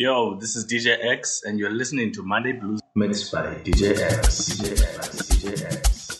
Yo, this is DJ Axe, and you're listening to Monday Blues mixed by DJ Axe. DJ Axe. DJ Axe.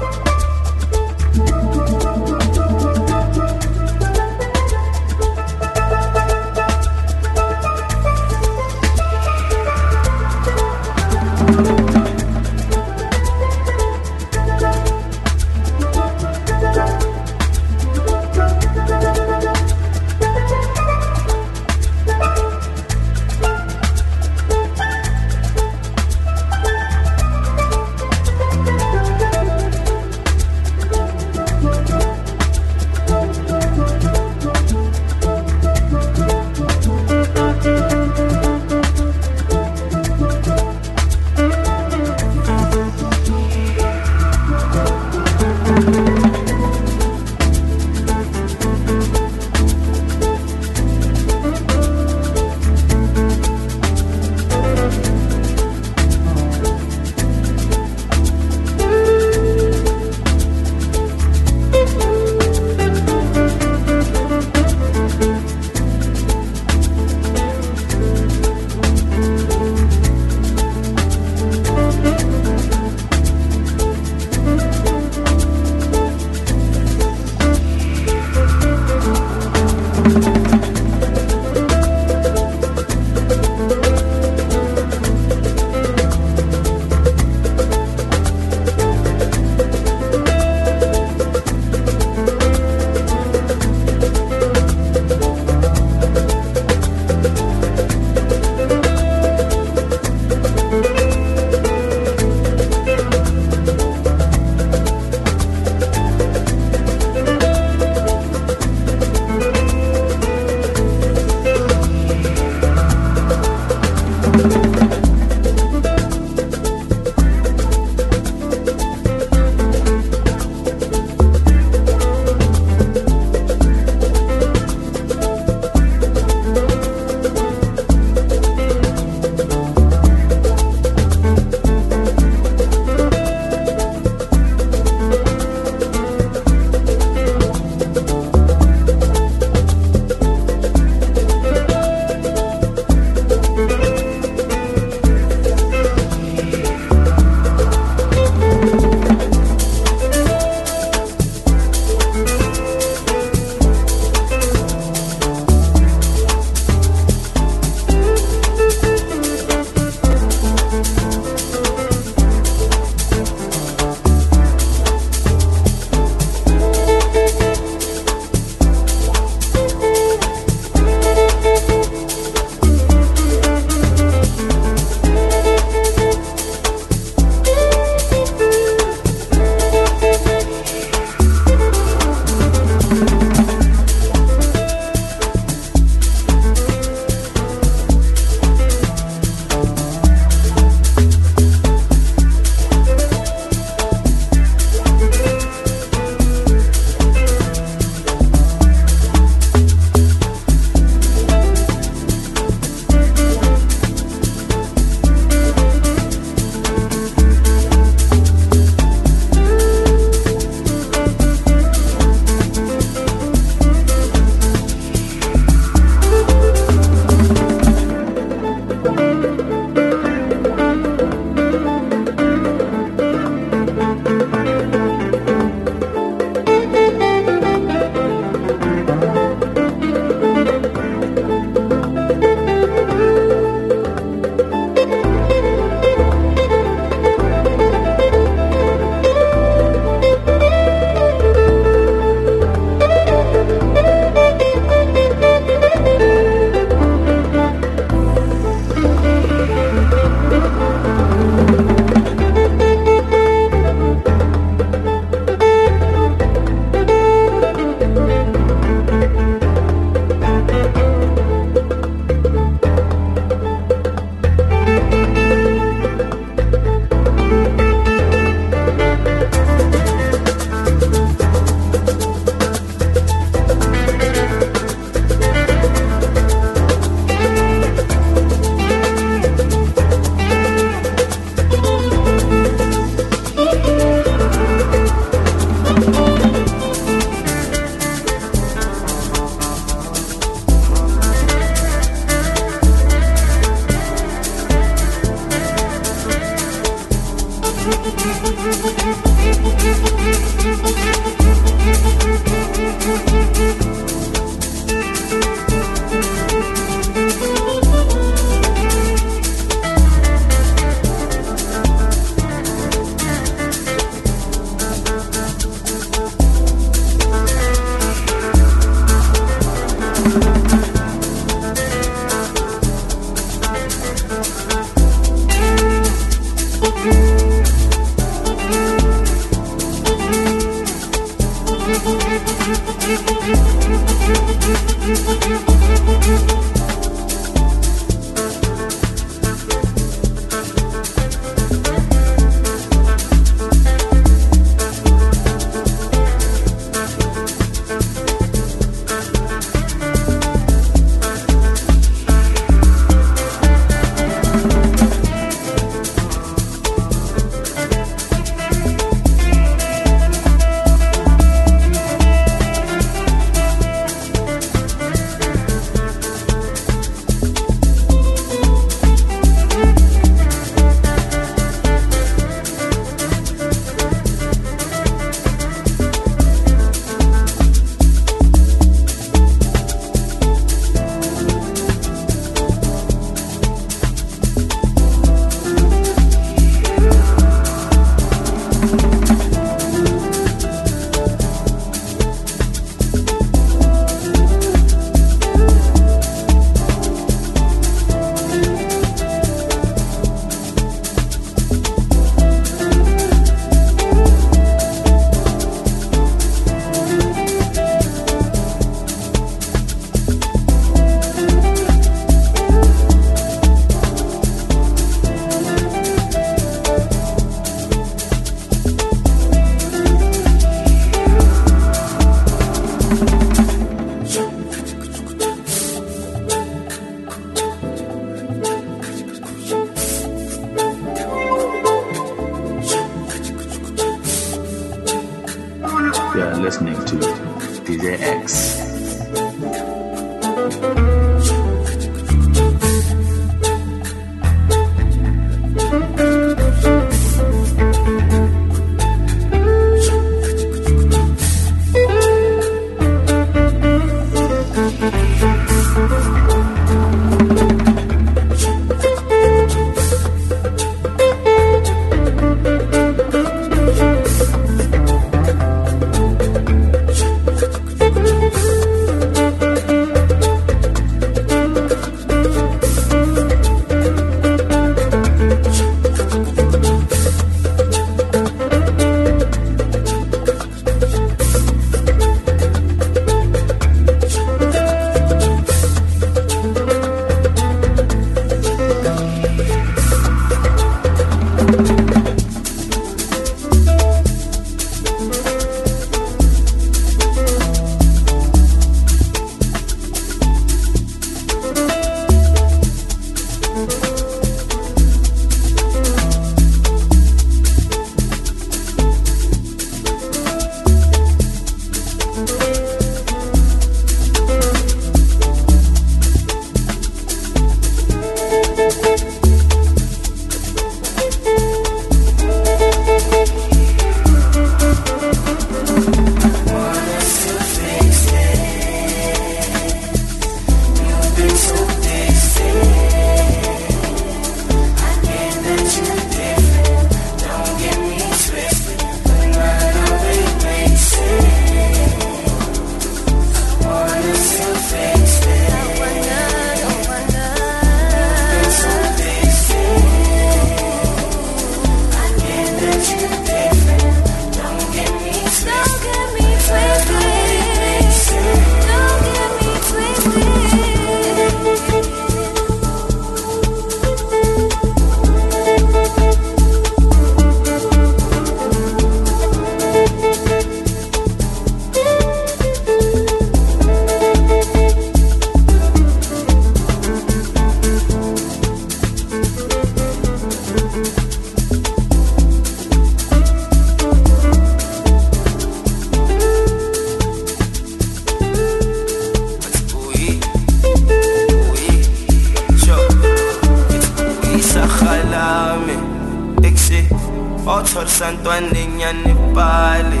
Ngithole santwane nginyane ibhale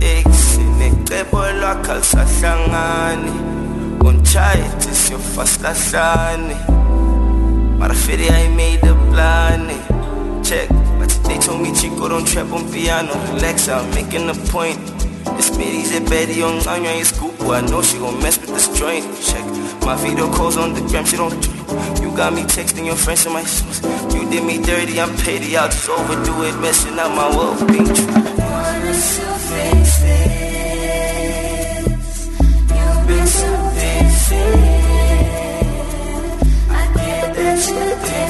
Eksi necebo lwakho alisahlangani Unchaye ithi siyofa silahlane Mara fitty I made a plan Check, but they told me Chico don't trap on piano. Relax, I'm making a point. This me is a baddie on line, I scoop I know she gon' mess with this joint. Check, my video calls on the gram, she don't you got me texting your friends and my shoes. You did me dirty, I'm petty, I'll just overdo it, messing up my world, being true. Wanna so face this. You've been so busy. I get that you did.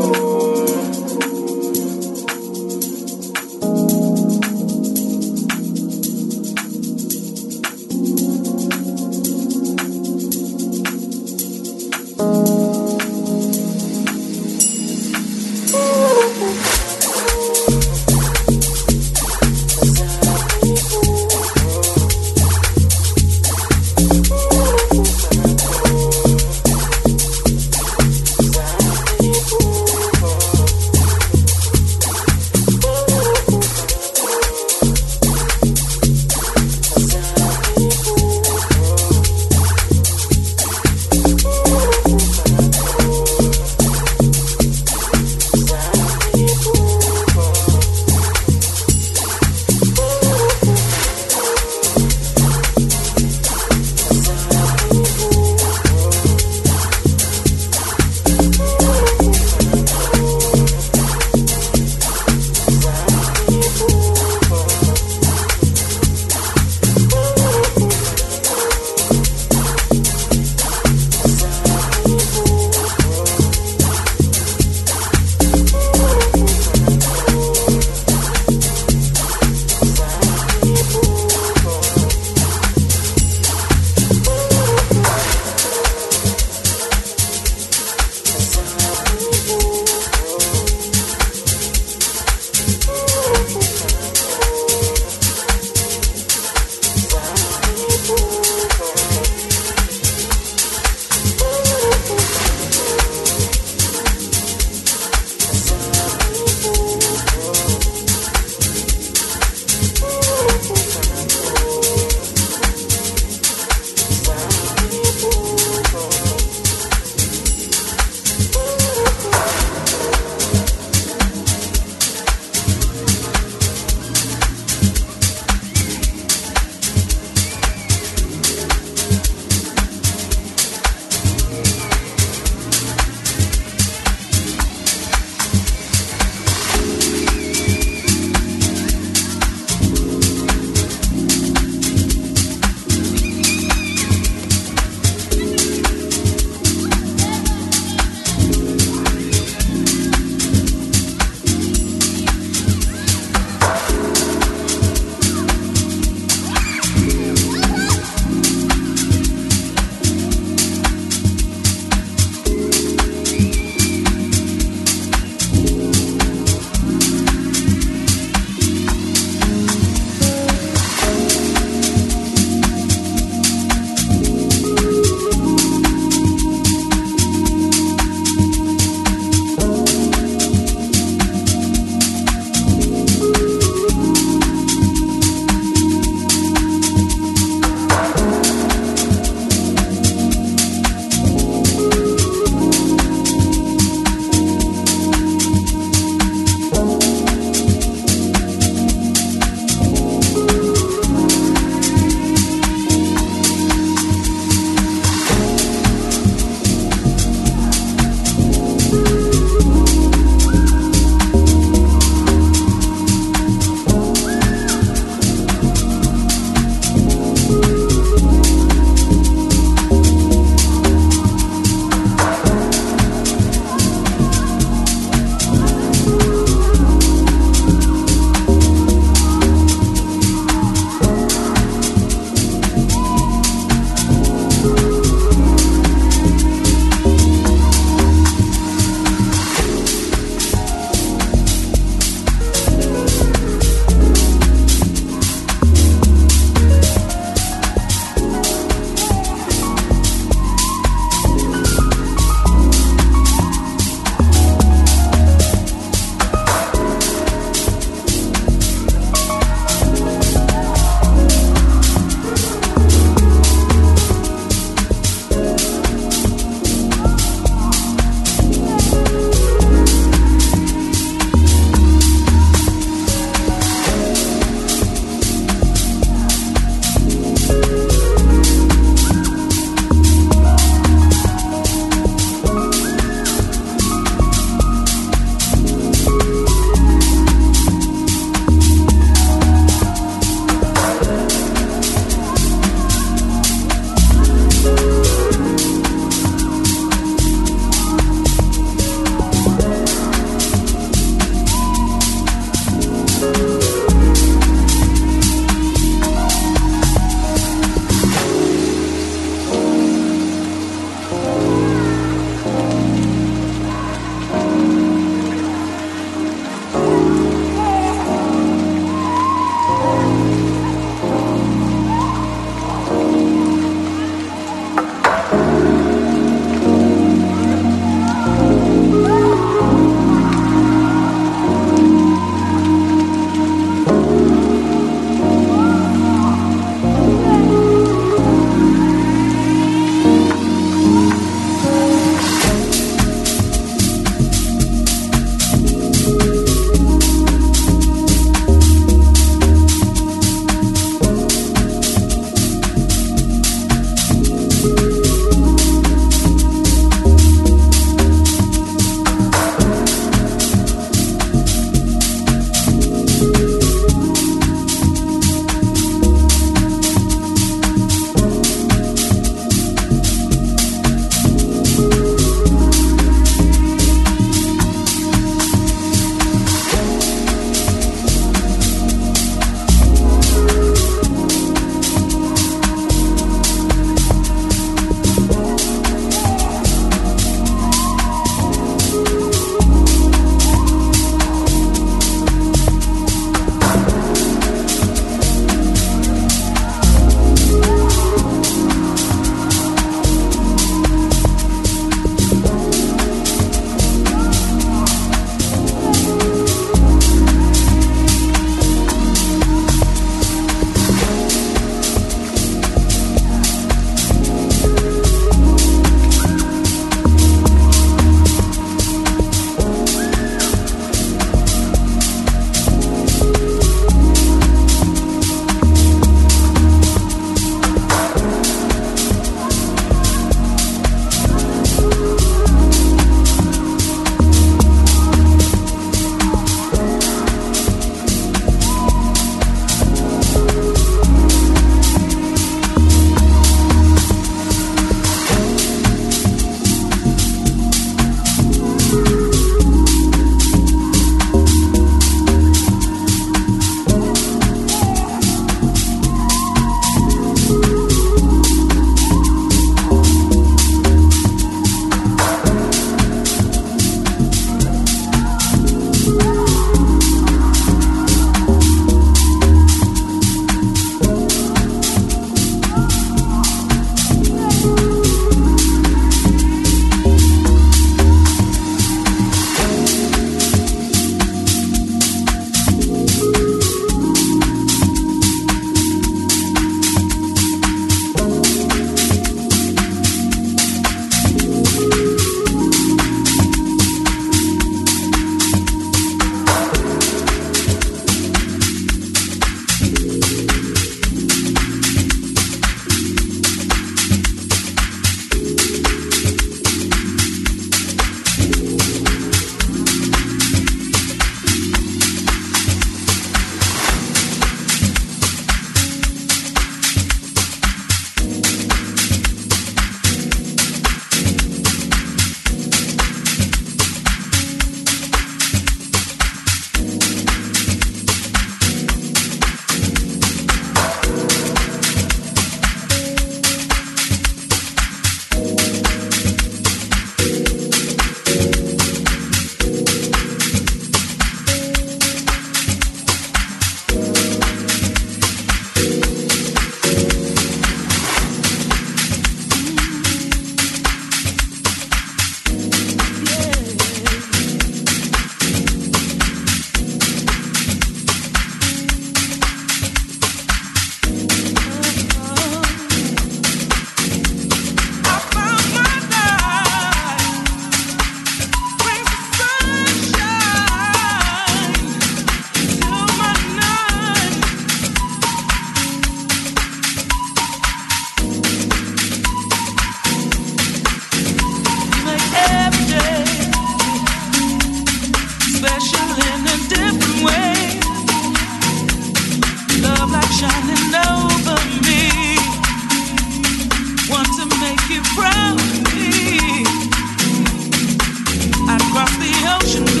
across the ocean.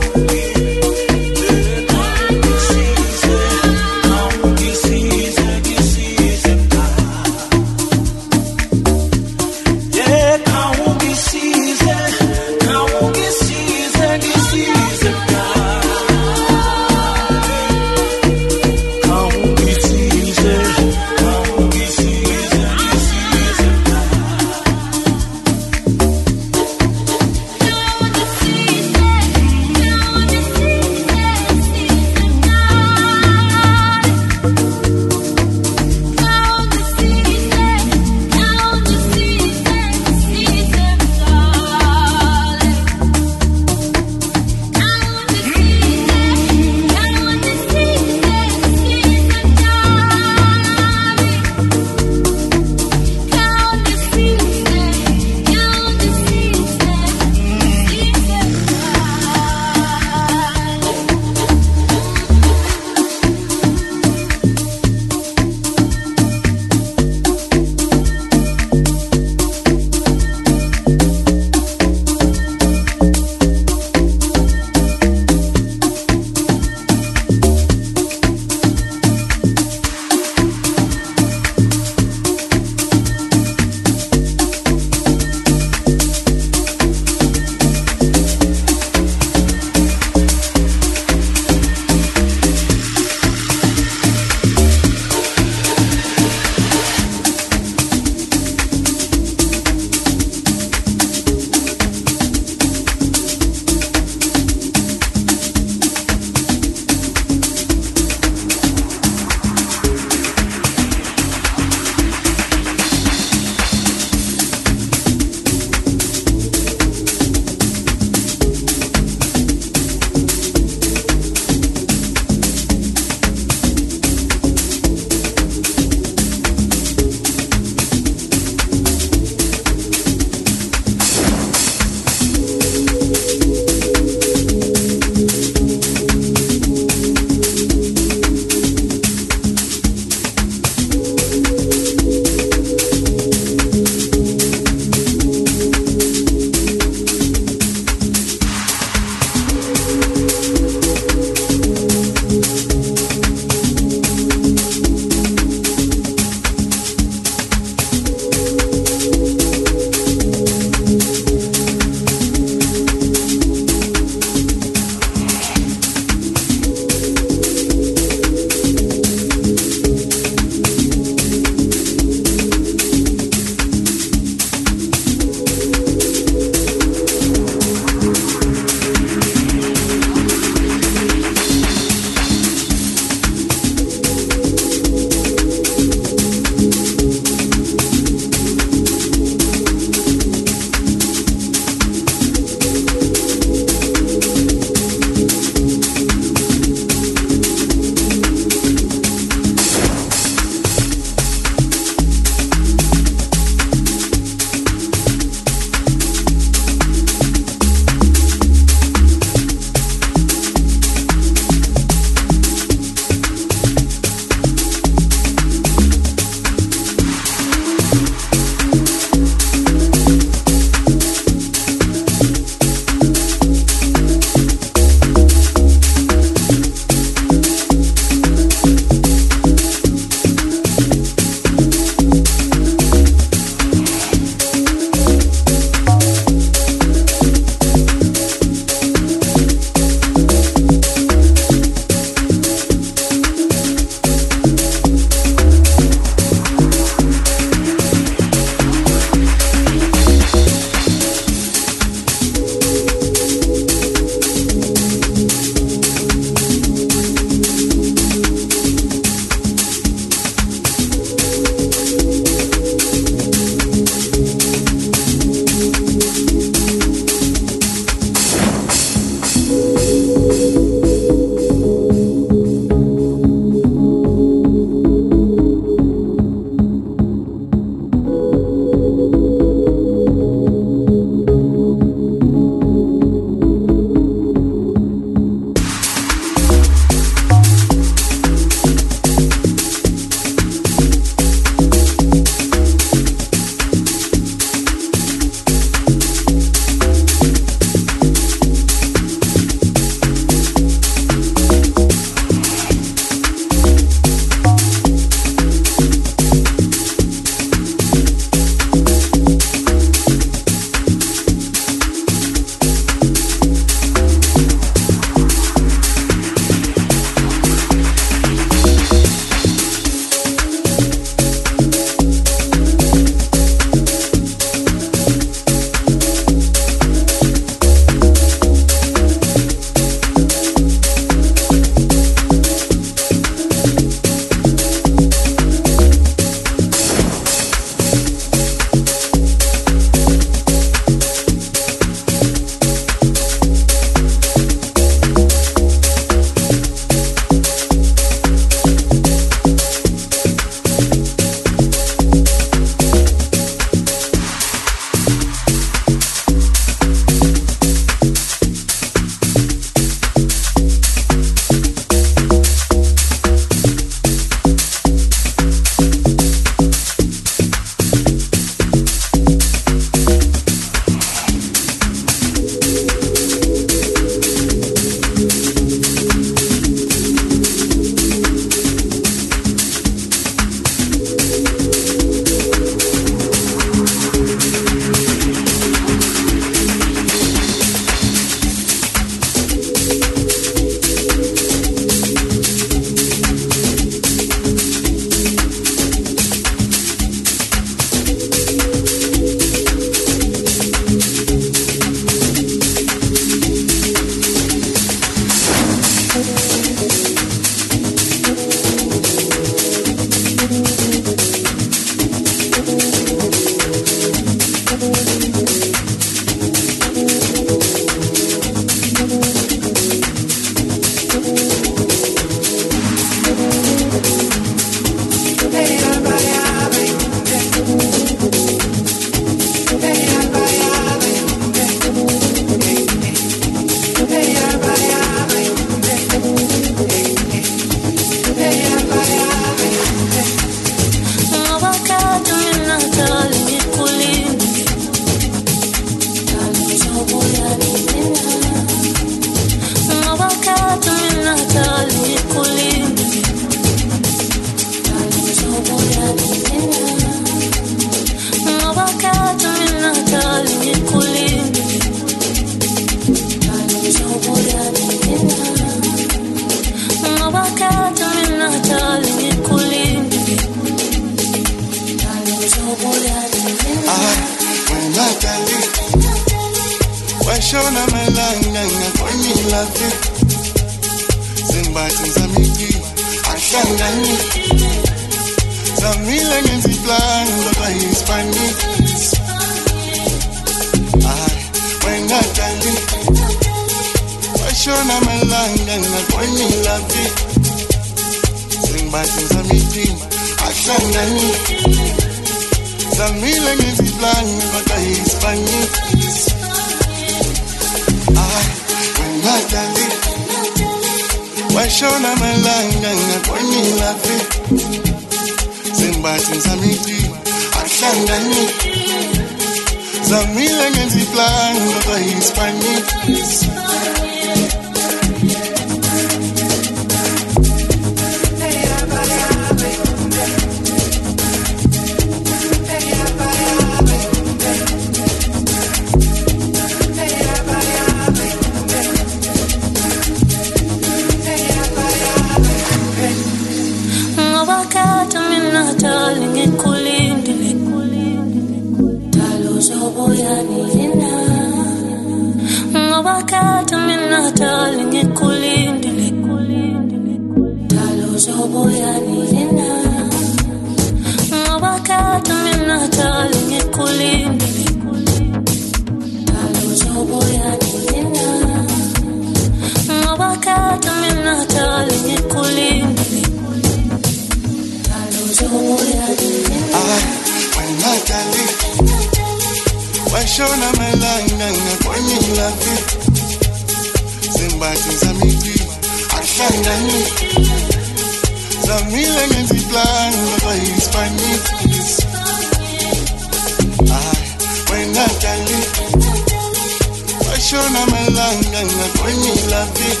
show na my life, and that's when me love it.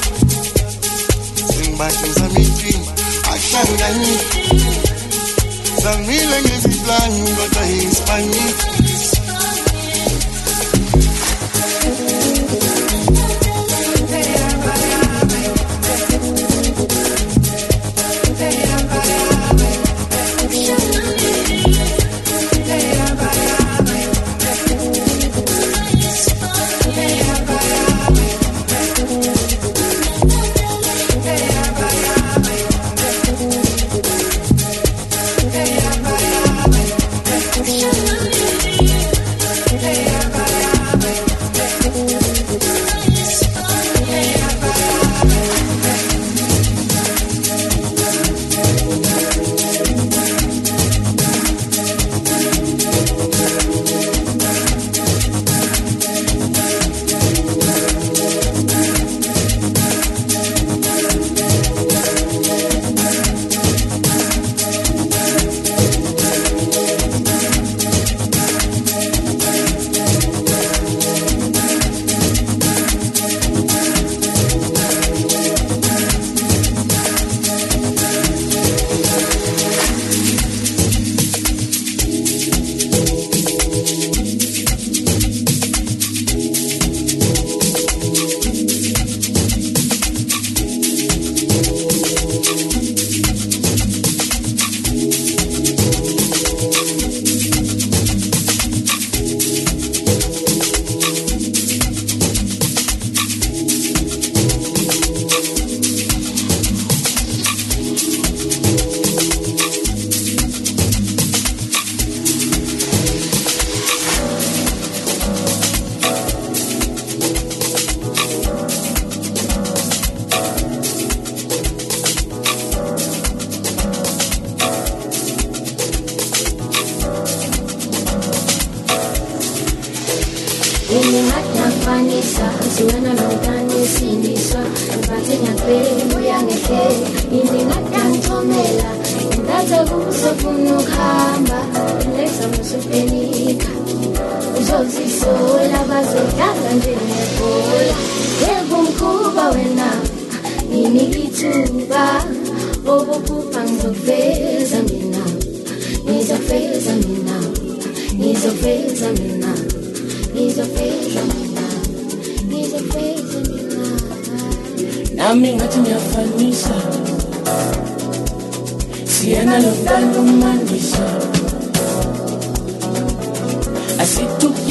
Sing back to Zami dream, I. Zami lang is blind, but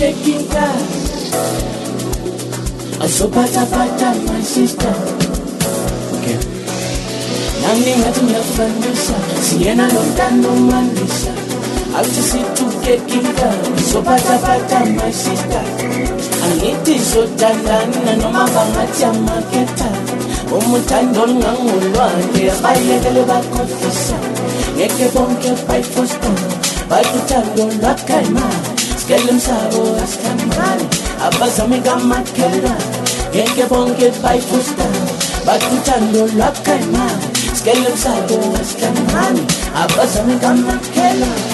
taking gas. I so pata pata, my sister. Okay. Nami hatu nafanyisha, siena lotano manisha. Auti tu I so pata pata, my sister. Aniti so tandana, no mabangati amaketa. Umuthando ngangolwandle, abayekele bakhohlisa. Ngeke bonke bayifosbona, baluthando lwakhayimali askellumsaabo askamaani abbasame gammakkeera keeke bonke skellum bakkuchandoo lakkaimaa askellumsaabo askamaani gamat gammakkeera.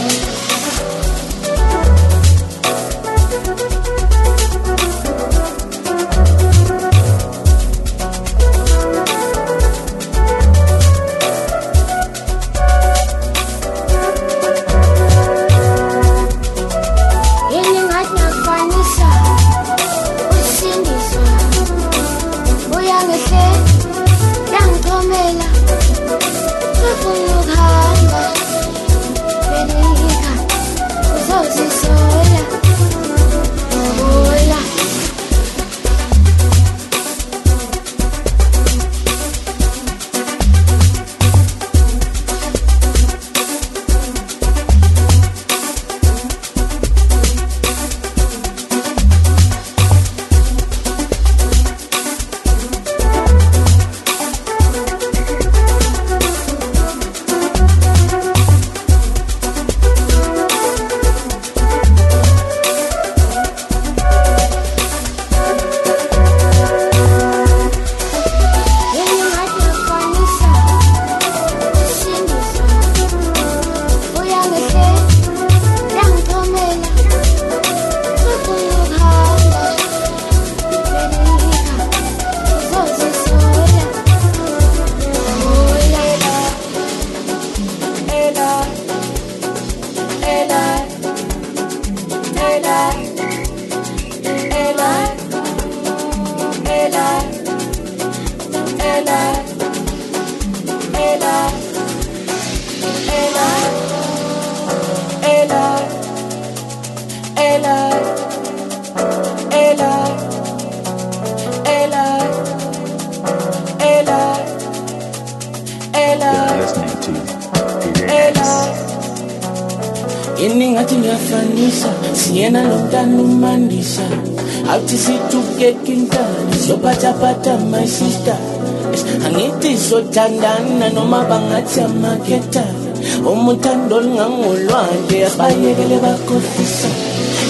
Angithi zothandana noma bangathi amaketha umuthando olungangolwandle abayekele bakhohlisa.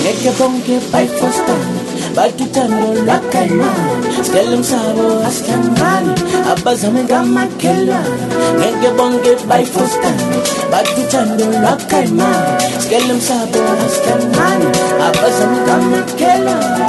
Ngeke bonke bayifostana bathi uthando lwakhayimana sikele msabo asihlangani abazame kamakhelwane ngeke bonke bayifostana bathi uthando lwakhayimana sikele msabo asihlangani abazame kamakhelwane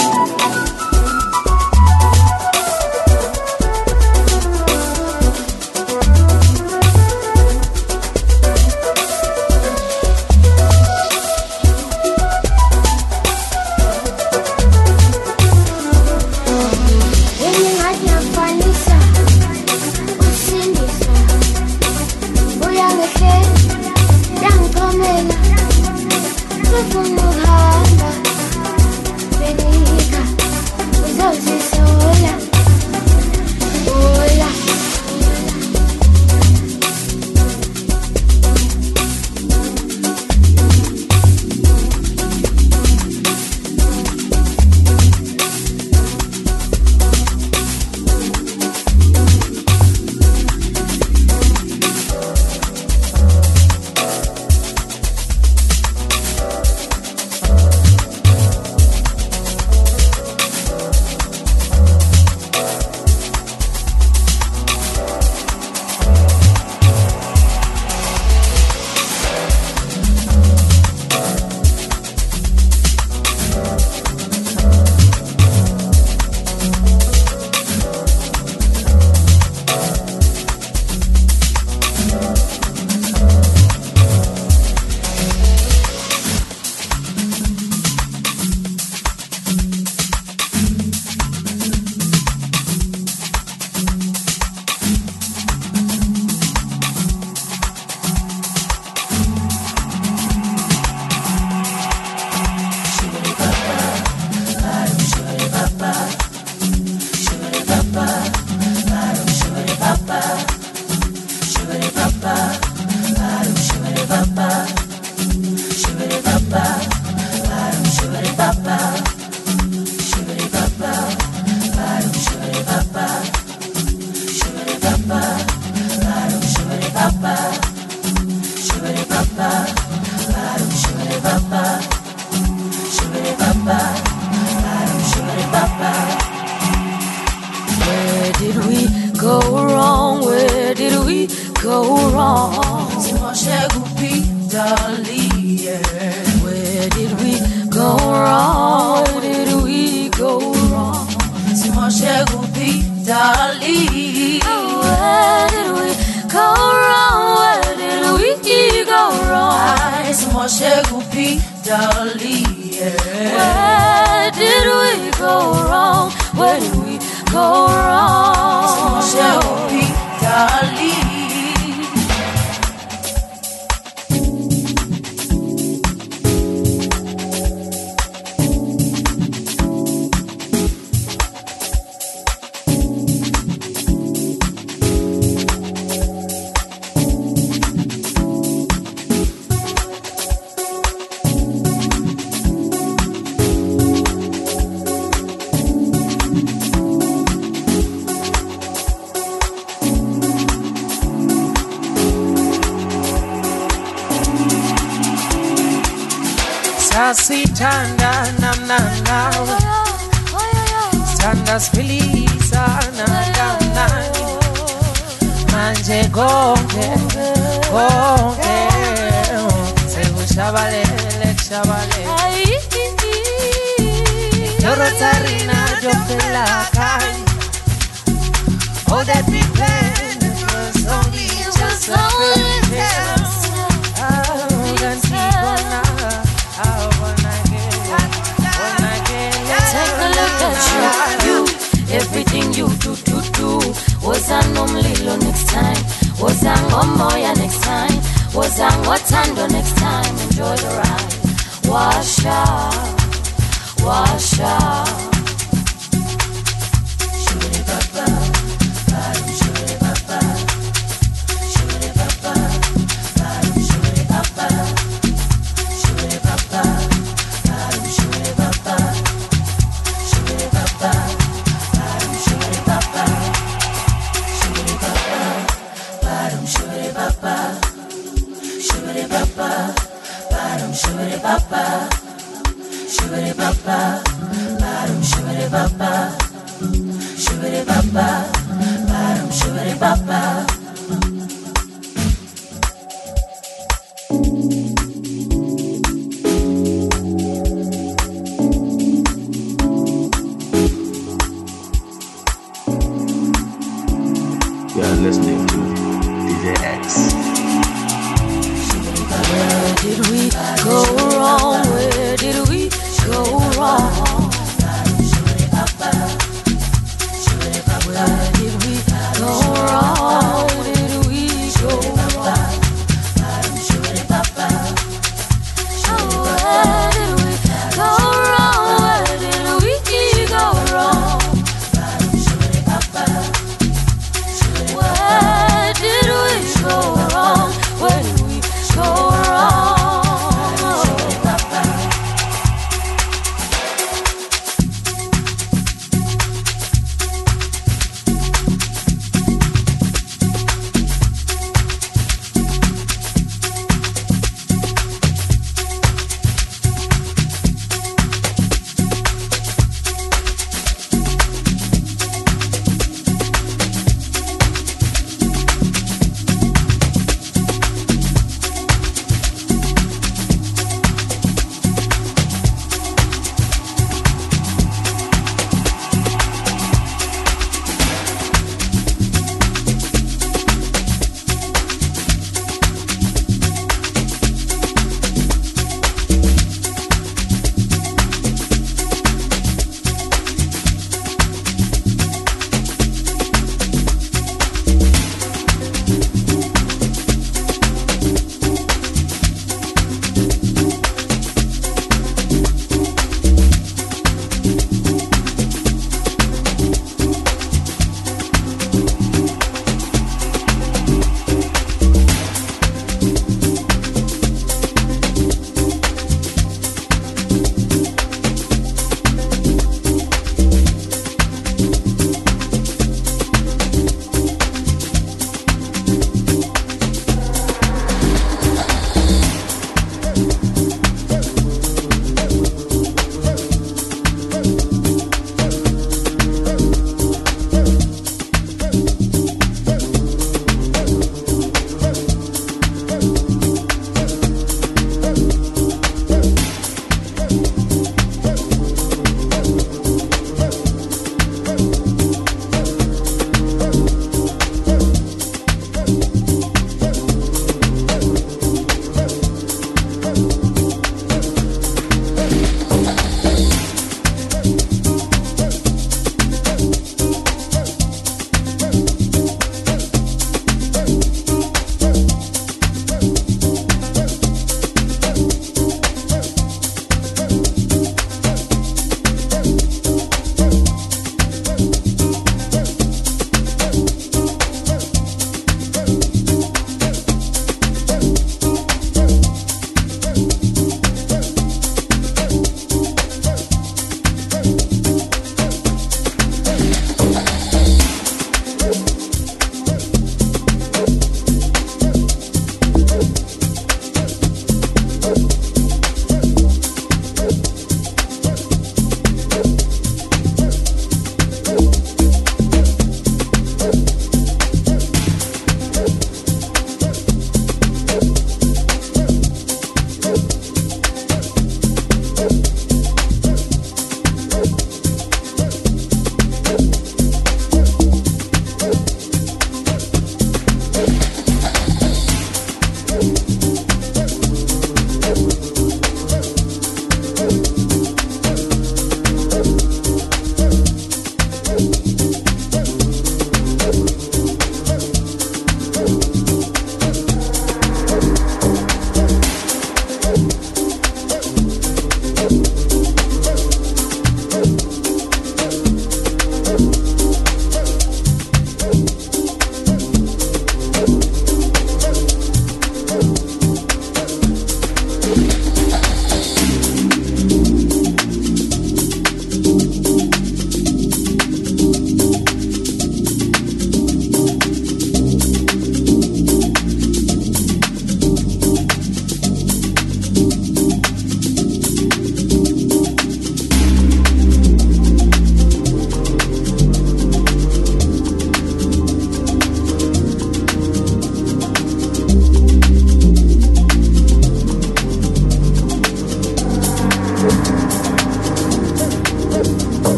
Tanda nam nam nam Tanda spilisa nam nam nam Manje gonke gonke Sebu shabalele shabalele Loro tarina yo la calle Oh that we planned just so you. Everything you do do do. Wozannomlilo next time. Wozangomoya next time. Wozangothando next time. Enjoy the ride. Washa washa.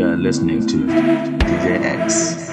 You are listening to DJ Axe.